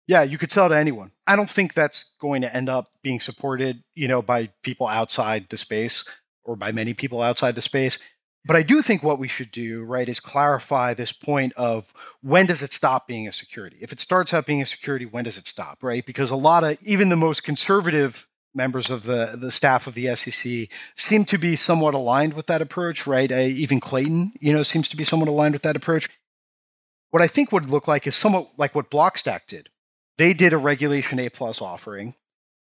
[SPEAKER 3] Yeah, you could sell to anyone. I don't think that's going to end up being supported, you know, by people outside the space or by many people outside the space. But I do think what we should do, right, is clarify this point of when does it stop being a security? If it starts out being a security, when does it stop, right? Because a lot of even the most conservative members of the the staff of the SEC seem to be somewhat aligned with that approach, right? Uh, even Clayton, you know, seems to be somewhat aligned with that approach. What I think would look like is somewhat like what Blockstack did, they did a regulation A plus offering.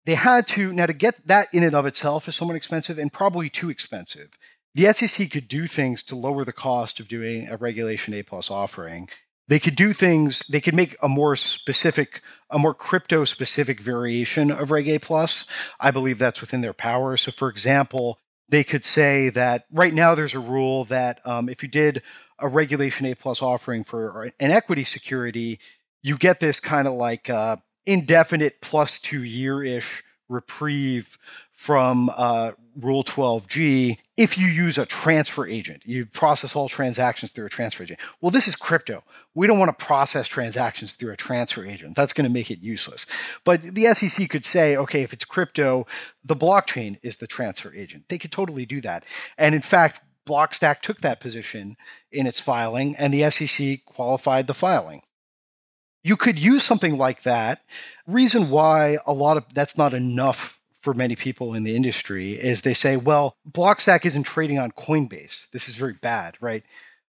[SPEAKER 3] They had to now to get that in and of itself is somewhat expensive and probably too expensive. The SEC could do things to lower the cost of doing a regulation A plus offering. They could do things. They could make a more specific, a more crypto specific variation of Reg A plus. I believe that's within their power. So, for example, they could say that right now there's a rule that um, if you did a regulation A plus offering for an equity security, you get this kind of like uh, indefinite plus two year ish reprieve from uh, Rule 12G if you use a transfer agent. You process all transactions through a transfer agent. Well, this is crypto. We don't want to process transactions through a transfer agent. That's going to make it useless. But the SEC could say, okay, if it's crypto, the blockchain is the transfer agent. They could totally do that. And in fact, Blockstack took that position in its filing, and the SEC qualified the filing you could use something like that. Reason why a lot of that's not enough for many people in the industry is they say, well, Blockstack isn't trading on Coinbase. This is very bad, right?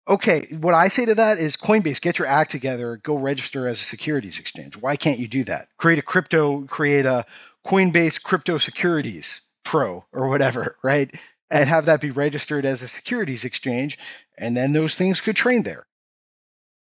[SPEAKER 3] Okay, what I say to that is Coinbase, get your act together, go register as a securities exchange. Why can't you do that? Create a crypto, create a Coinbase crypto securities pro or whatever, right? And have that be registered as a securities exchange, and then those things could trade there.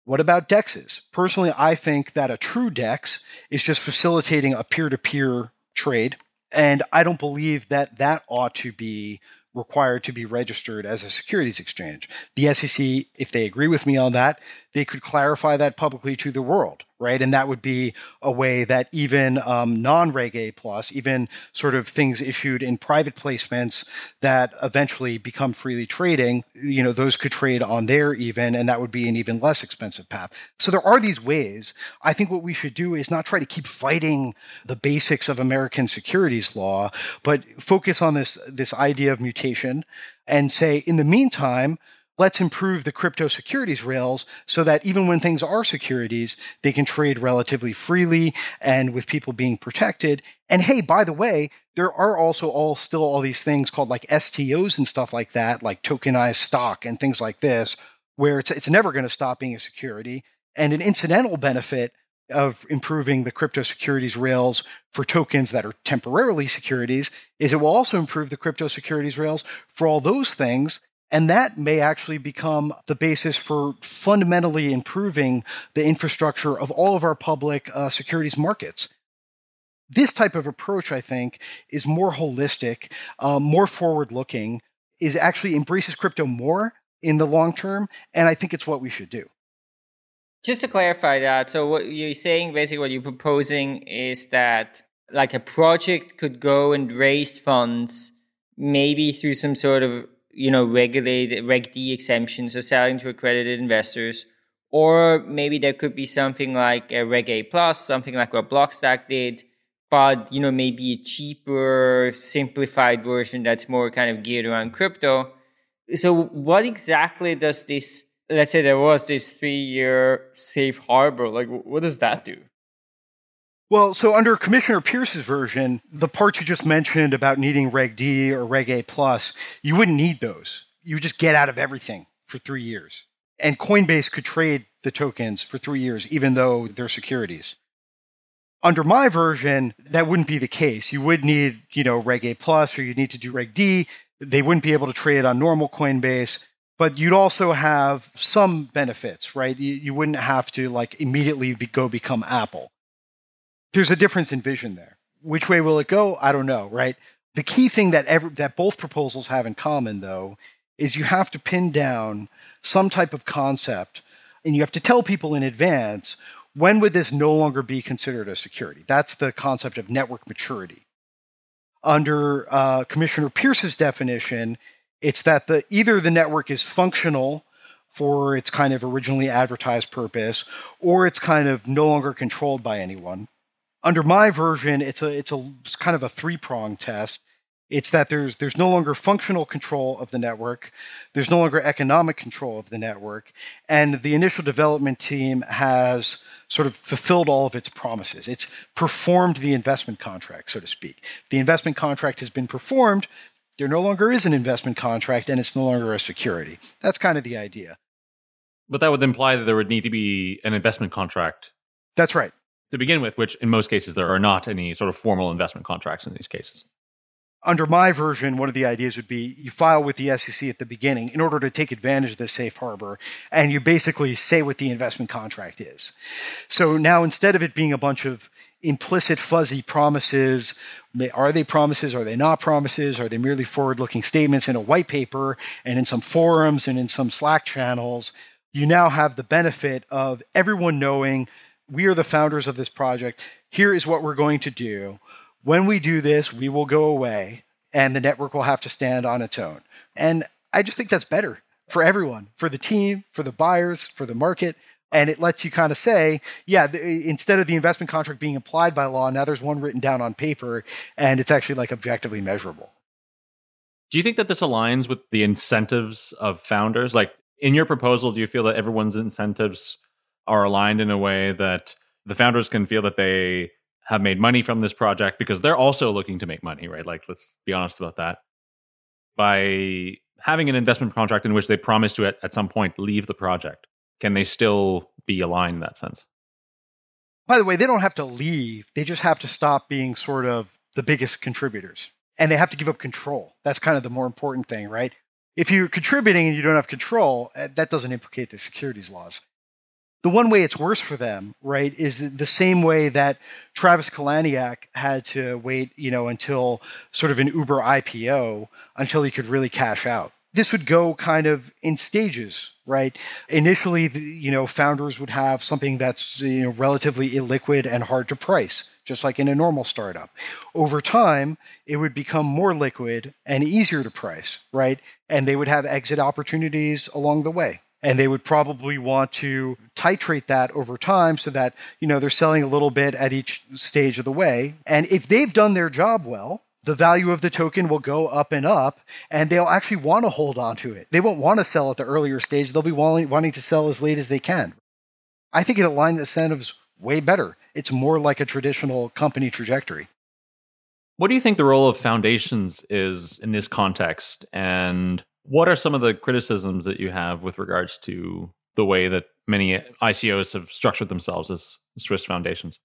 [SPEAKER 3] What about dexes? Personally, I think that a true dex is just facilitating a peer to peer trade. And I don't believe that that ought to be required to be registered as a securities exchange. The SEC, if they agree with me on that, they could clarify that publicly to the world, right? And that would be a way that even um, non-Reg A plus, even sort of things issued in private placements that eventually become freely trading, you know, those could trade on there even, and that would be an even less expensive path. So there are these ways. I think what we should do is not try to keep fighting the basics of American securities law, but focus on this this idea of mutation and say, in the meantime, let's improve the crypto securities rails so that even when things are securities, they can trade relatively freely and with people being protected. And hey, by the way, there are also all still all these things called like STOs and stuff like that, like tokenized stock and things like this, where it's it's never going to stop being a security. And an incidental benefit of improving the crypto securities rails for tokens that are temporarily securities is it will also improve the crypto securities rails for all those things and that may actually become the basis for fundamentally improving the infrastructure of all of our public uh, securities markets. This type of approach, I think, is more holistic, um, more forward looking, is actually embraces crypto more in the long term. And I think it's what we should do.
[SPEAKER 2] Just to clarify that, so what you're saying, basically, what you're proposing is that like a project could go and raise funds maybe through some sort of you know, regulated Reg D exemptions or selling to accredited investors. Or maybe there could be something like a Reg A plus, something like what Blockstack did, but you know, maybe a cheaper, simplified version that's more kind of geared around crypto. So what exactly does this let's say there was this three year safe harbor, like what does that do?
[SPEAKER 3] Well, so under Commissioner Peirce's version, the parts you just mentioned about needing Reg D or Reg A plus, you wouldn't need those. You just get out of everything for three years. And Coinbase could trade the tokens for three years, even though they're securities. Under my version, that wouldn't be the case. You would need, you know, Reg A plus or you'd need to do Reg D. They wouldn't be able to trade on normal Coinbase, but you'd also have some benefits, right? You, you wouldn't have to like immediately be, go become Apple. There's a difference in vision there. Which way will it go? I don't know, right? The key thing that that both proposals have in common, though, is you have to pin down some type of concept, and you have to tell people in advance when would this no longer be considered a security. That's the concept of network maturity. Under uh, Commissioner Peirce's definition, it's that the either the network is functional for its kind of originally advertised purpose, or it's kind of no longer controlled by anyone. Under my version, it's a it's a it's kind of a three prong test. It's that there's there's no longer functional control of the network, there's no longer economic control of the network, and the initial development team has sort of fulfilled all of its promises. It's performed the investment contract, so to speak. The investment contract has been performed, there no longer is an investment contract and it's no longer a security. That's kind of the idea.
[SPEAKER 1] But that would imply that there would need to be an investment contract.
[SPEAKER 3] That's right.
[SPEAKER 1] To begin with, which in most cases there are not any sort of formal investment contracts in these cases.
[SPEAKER 3] Under my version, one of the ideas would be you file with the SEC at the beginning in order to take advantage of the safe harbor, and you basically say what the investment contract is. So now instead of it being a bunch of implicit fuzzy promises. Are they promises? Are they not promises? Are they merely forward looking statements in a white paper and in some forums and in some Slack channels? You now have the benefit of everyone knowing we are the founders of this project. Here is what we're going to do. When we do this, we will go away and the network will have to stand on its own. And I just think that's better for everyone, for the team, for the buyers, for the market and it lets you kind of say, yeah, the, instead of the investment contract being applied by law, now there's one written down on paper, and it's actually like objectively measurable.
[SPEAKER 1] Do you think that this aligns with the incentives of founders? Like in your proposal, do you feel that everyone's incentives are aligned in a way that the founders can feel that they have made money from this project because they're also looking to make money, right? Like, let's be honest about that. By having an investment contract in which they promise to at, at some point leave the project can they still be aligned in that sense?
[SPEAKER 3] By the way, they don't have to leave. They just have to stop being sort of the biggest contributors. And they have to give up control. That's kind of the more important thing, right? If you're contributing and you don't have control, eh, that doesn't implicate the securities laws. The one way it's worse for them, right, is the same way that Travis Kalanick had to wait, you know, until sort of an Uber IPO until he could really cash out this would go kind of in stages, right? Initially, the, you know, founders would have something that's you know relatively illiquid and hard to price, just like in a normal startup. Over time, it would become more liquid and easier to price, right? And they would have exit opportunities along the way. And they would probably want to titrate that over time so that, you know, they're selling a little bit at each stage of the way. And if they've done their job well, the value of the token will go up and up, and they'll actually want to hold on to it. They won't want to sell at the earlier stage. They'll be wanting, to sell as late as they can. I think it aligns incentives way better. It's more like a traditional company trajectory.
[SPEAKER 1] What do you think the role of foundations is in this context? And what are some of the criticisms that you have with regards to the way that many ICOs have structured themselves as Swiss foundations?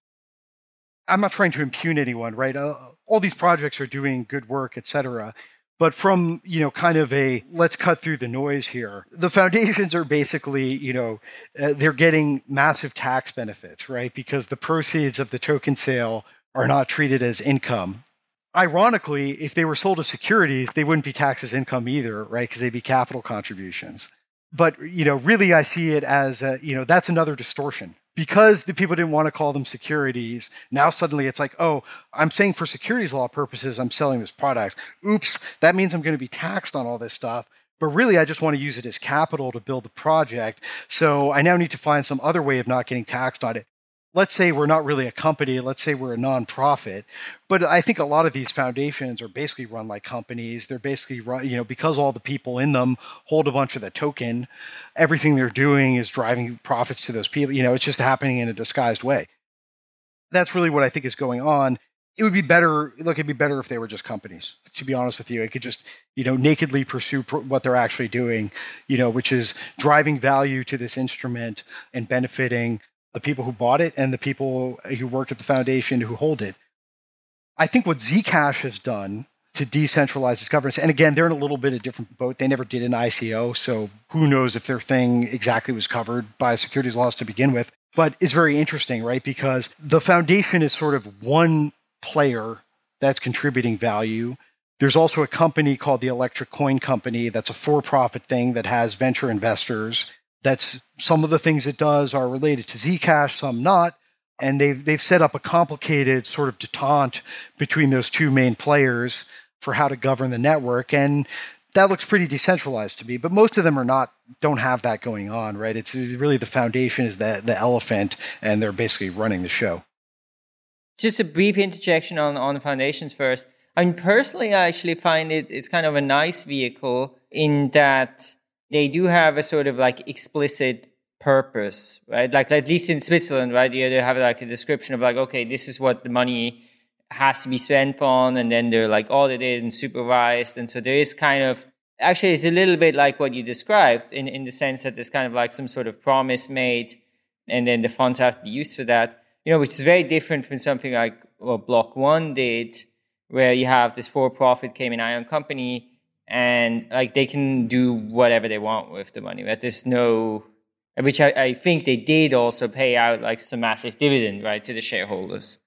[SPEAKER 3] I'm not trying to impugn anyone, right? Uh, all these projects are doing good work, et cetera. But from, you know, kind of a let's cut through the noise here, the foundations are basically, you know, uh, they're getting massive tax benefits, right? Because the proceeds of the token sale are not treated as income. Ironically, if they were sold as securities, they wouldn't be taxed as income either, right? Because they'd be capital contributions. But, you know, really I see it as, a, you know, that's another distortion, because the people didn't want to call them securities, now suddenly it's like, oh, I'm saying for securities law purposes, I'm selling this product. Oops, that means I'm going to be taxed on all this stuff. But really, I just want to use it as capital to build the project. So I now need to find some other way of not getting taxed on it let's say we're not really a company, let's say we're a nonprofit, but I think a lot of these foundations are basically run like companies. They're basically run, you know, because all the people in them hold a bunch of the token, everything they're doing is driving profits to those people. You know, it's just happening in a disguised way. That's really what I think is going on. It would be better. Look, it'd be better if they were just companies. To be honest with you, it could just, you know, nakedly pursue pr- what they're actually doing, you know, which is driving value to this instrument and benefiting the people who bought it and the people who worked at the foundation who hold it. I think what Zcash has done to decentralize its governance. And again, they're in a little bit of different boat. They never did an ICO, so who knows if their thing exactly was covered by securities laws to begin with. But it's very interesting, right? Because the foundation is sort of one player that's contributing value. There's also a company called the Electric Coin Company that's a for-profit thing that has venture investors. That's some of the things it does are related to Zcash, some not and they've they've set up a complicated sort of detente between those two main players for how to govern the network and that looks pretty decentralized to me but most of them are not don't have that going on right? It's really the foundation is the the elephant and they're basically running the show.
[SPEAKER 2] Just a brief interjection on on foundations first. I mean personally i actually find it it's kind of a nice vehicle in that they do have a sort of like explicit purpose, right? Like at least in Switzerland, right? They have like a description of like, okay, this is what the money has to be spent on, and then they're like audited and supervised, and so there is kind of actually it's a little bit like what you described in in the sense that there's kind of like some sort of promise made, and then the funds have to be used for that. You know, which is very different from something like what Block One did, where you have this for-profit Cayman Island company, and like they can do whatever they want with the money. Right? There's no which I, I think they did also pay out like some massive dividend, right, to the shareholders.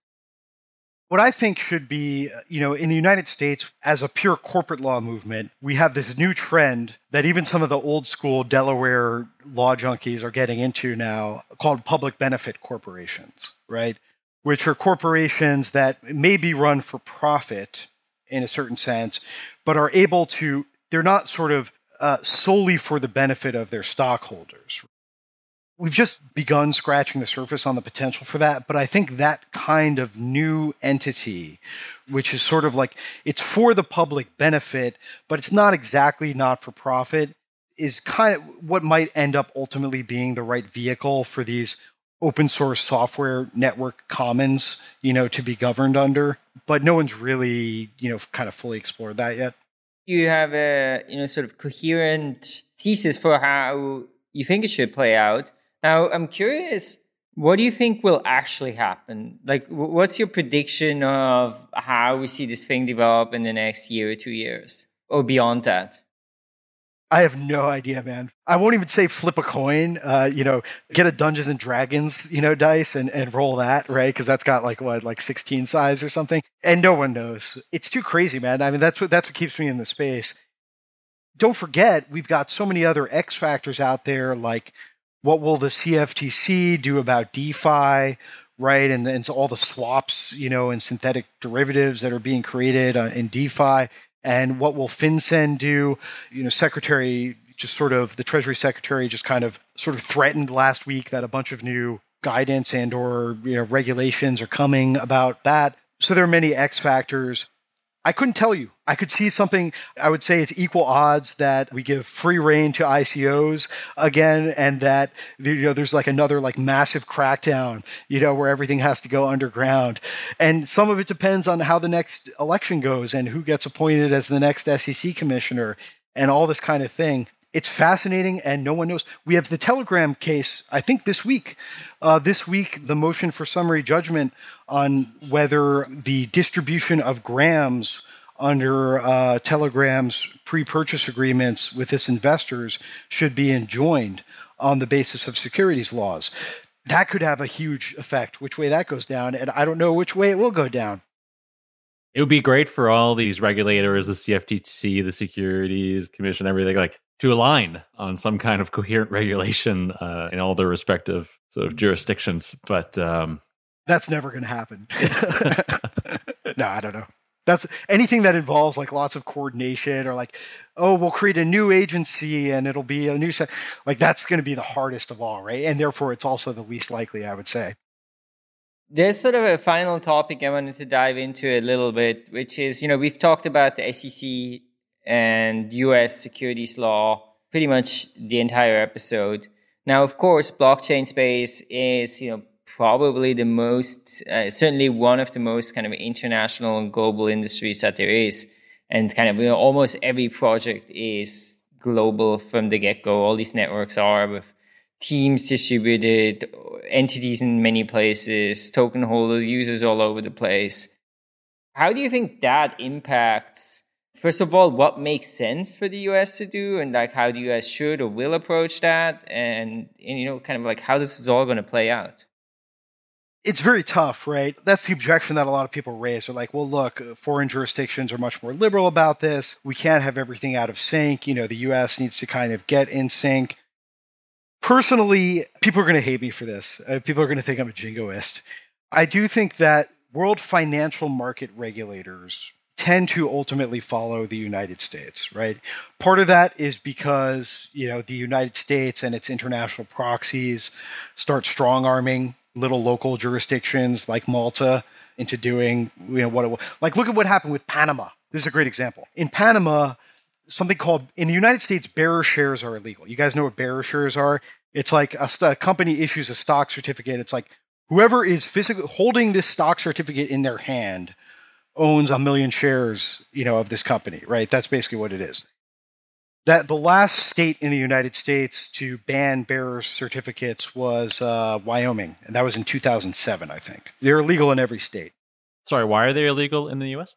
[SPEAKER 3] What I think should be, you know, in the United States, as a pure corporate law movement, we have this new trend that even some of the old school Delaware law junkies are getting into now called public benefit corporations, right? Which are corporations that may be run for profit in a certain sense, but are able to, they're not sort of uh, solely for the benefit of their stockholders. We've just begun scratching the surface on the potential for that but i think that kind of new entity which is sort of like it's for the public benefit but it's not exactly not for profit is kind of what might end up ultimately being the right vehicle for these open source software network commons you know to be governed under but no one's really you know kind of fully explored that yet
[SPEAKER 2] you have a you know sort of coherent thesis for how you think it should play out now, I'm curious, what do you think will actually happen? Like, what's your prediction of how we see this thing develop in the next year or two years or beyond that?
[SPEAKER 3] I have no idea, man. I won't even say flip a coin. Uh, you know, get a Dungeons and Dragons, you know, dice and, and roll that, right? Because that's got like what, like 16 size or something, and no one knows. It's too crazy, man. I mean, that's what that's what keeps me in the space. Don't forget, we've got so many other X factors out there, like what will the CFTC do about DeFi, right? And, and so all the swaps, you know, and synthetic derivatives that are being created uh, in DeFi. And what will FinCEN do? You know, Secretary, just sort of the Treasury Secretary just kind of sort of threatened last week that a bunch of new guidance and or you know, regulations are coming about that. So there are many X factors. I couldn't tell you. I could see something, I would say it's equal odds that we give free rein to ICOs again and that you know there's like another like massive crackdown, you know, where everything has to go underground. And some of it depends on how the next election goes and who gets appointed as the next SEC commissioner and all this kind of thing it's fascinating and no one knows. We have the Telegram case, I think this week. Uh, this week, the motion for summary judgment on whether the distribution of grams under uh, Telegram's pre purchase agreements with its investors should be enjoined on the basis of securities laws. That could have a huge effect, which way that goes down. And I don't know which way it will go down.
[SPEAKER 1] It would be great for all these regulators, the CFTC, the Securities Commission, everything like to align on some kind of coherent regulation uh, in all their respective sort of jurisdictions. But um,
[SPEAKER 3] that's never going to happen. no, I don't know. That's anything that involves like lots of coordination or like, oh, we'll create a new agency and it'll be a new set. Like that's going to be the hardest of all, right? And therefore, it's also the least likely, I would say.
[SPEAKER 2] There's sort of a final topic I wanted to dive into a little bit, which is, you know, we've talked about the SEC and US securities law pretty much the entire episode. Now, of course, blockchain space is, you know, probably the most, uh, certainly one of the most kind of international and global industries that there is. And kind of, you know, almost every project is global from the get go. All these networks are with teams distributed, entities in many places, token holders, users all over the place. How do you think that impacts, first of all, what makes sense for the US to do and like how the US should or will approach that? And, and you know, kind of like how this is all going to play out?
[SPEAKER 3] it's very tough, right? That's the objection that a lot of people raise. They're like, well, look, uh, foreign jurisdictions are much more liberal about this. We can't have everything out of sync. You know, the US needs to kind of get in sync. Personally, people are going to hate me for this. Uh, people are going to think I'm a jingoist. I do think that world financial market regulators tend to ultimately follow the United States, right? Part of that is because, you know, the United States and its international proxies start strong arming little local jurisdictions like Malta into doing, you know, what it was. Like, look at what happened with Panama. This is a great example. In Panama, something called in the United States, bearer shares are illegal. You guys know what bearer shares are? It's like a, a company issues a stock certificate. It's like whoever is physically holding this stock certificate in their hand owns a million shares, you know, of this company, right? That's basically what it is. That the last state in the United States to ban bearer certificates was uh, Wyoming, and that was in 2007, I think. They're illegal in every state.
[SPEAKER 1] Sorry, why are they illegal in the U.S.?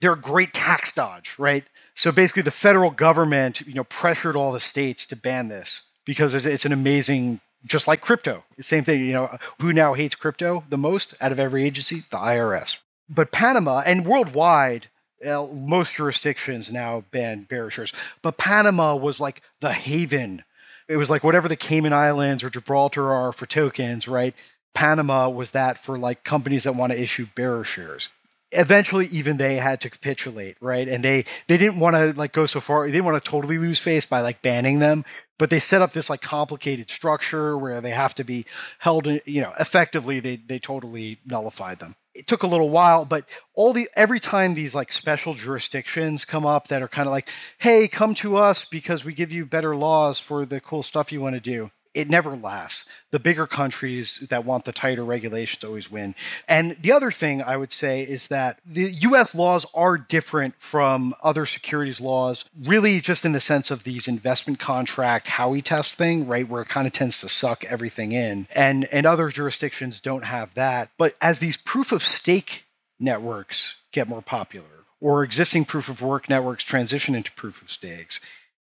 [SPEAKER 3] They're a great tax dodge, right? So basically, the federal government, you know, pressured all the states to ban this because it's an amazing, just like crypto. Same thing, you know, who now hates crypto the most out of every agency? The IRS. But Panama and worldwide, uh, most jurisdictions now ban bearer shares, but Panama was like the haven. It was like whatever the Cayman Islands or Gibraltar are for tokens, right? Panama was that for like companies that want to issue bearer shares eventually even they had to capitulate right? And they they didn't want to like go so far they didn't want to totally lose face by like banning them but they set up this like complicated structure where they have to be held you know effectively they they totally nullified them. It took a little while but all the every time these like special jurisdictions come up that are kind of like hey come to us because we give you better laws for the cool stuff you want to do it never lasts. The bigger countries that want the tighter regulations always win. And the other thing I would say is that the US laws are different from other securities laws, really just in the sense of these investment contract Howey test thing, right, where it kind of tends to suck everything in. And and other jurisdictions don't have that. But as these proof of stake networks get more popular, or existing proof of work networks transition into proof of stakes,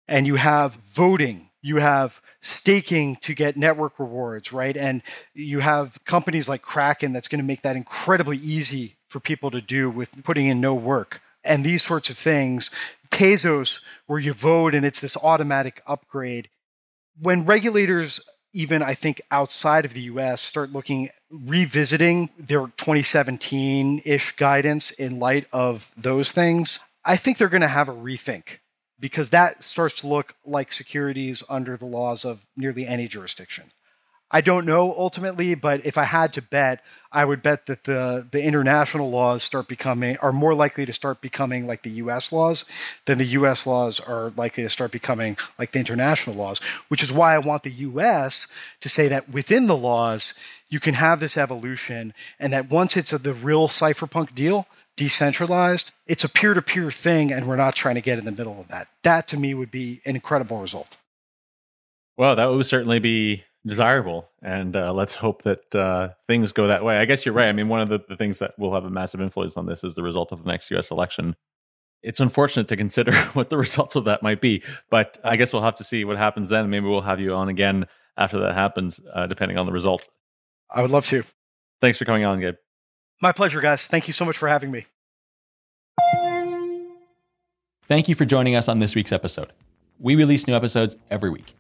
[SPEAKER 3] and you have voting you have staking to get network rewards, right? And you have companies like Kraken that's going to make that incredibly easy for people to do with putting in no work. And these sorts of things. Tezos, where you vote and it's this automatic upgrade. When regulators, even I think outside of the US, start looking, revisiting their 2017 ish guidance in light of those things, I think they're going to have a rethink because that starts to look like securities under the laws of nearly any jurisdiction. I don't know ultimately, but if I had to bet, I would bet that the the international laws start becoming are more likely to start becoming like the US laws than the US laws are likely to start becoming like the international laws, which is why I want the US to say that within the laws you can have this evolution and that once it's a, the real cypherpunk deal, decentralized, it's a peer to peer thing, and we're not trying to get in the middle of that. That to me would be an incredible result.
[SPEAKER 1] Well, that would certainly be desirable. And uh, let's hope that uh, things go that way. I guess you're right. I mean, one of the, the things that will have a massive influence on this is the result of the next US election. It's unfortunate to consider what the results of that might be, but I guess we'll have to see what happens then. Maybe we'll have you on again after that happens, uh, depending on the results.
[SPEAKER 3] I would love to.
[SPEAKER 1] Thanks for coming on, Gabe.
[SPEAKER 3] My pleasure, guys. Thank you so much for having me.
[SPEAKER 1] Thank you for joining us on this week's episode. We release new episodes every week.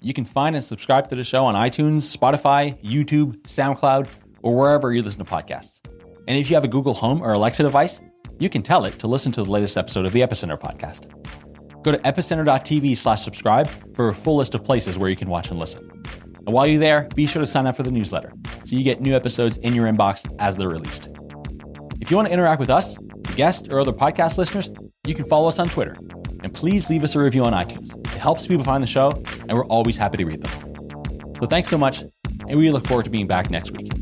[SPEAKER 1] You can find and subscribe to the show on iTunes, Spotify, YouTube, SoundCloud, or wherever you listen to podcasts. And if you have a Google Home or Alexa device, you can tell it to listen to the latest episode of the Epicenter podcast. Go to epicenter.tv slash subscribe for a full list of places where you can watch and listen. And while you're there, be sure to sign up for the newsletter so you get new episodes in your inbox as they're released. If you want to interact with us, guests, or other podcast listeners, you can follow us on Twitter. And please leave us a review on iTunes. It helps people find the show, and we're always happy to read them. So thanks so much, and we look forward to being back next week.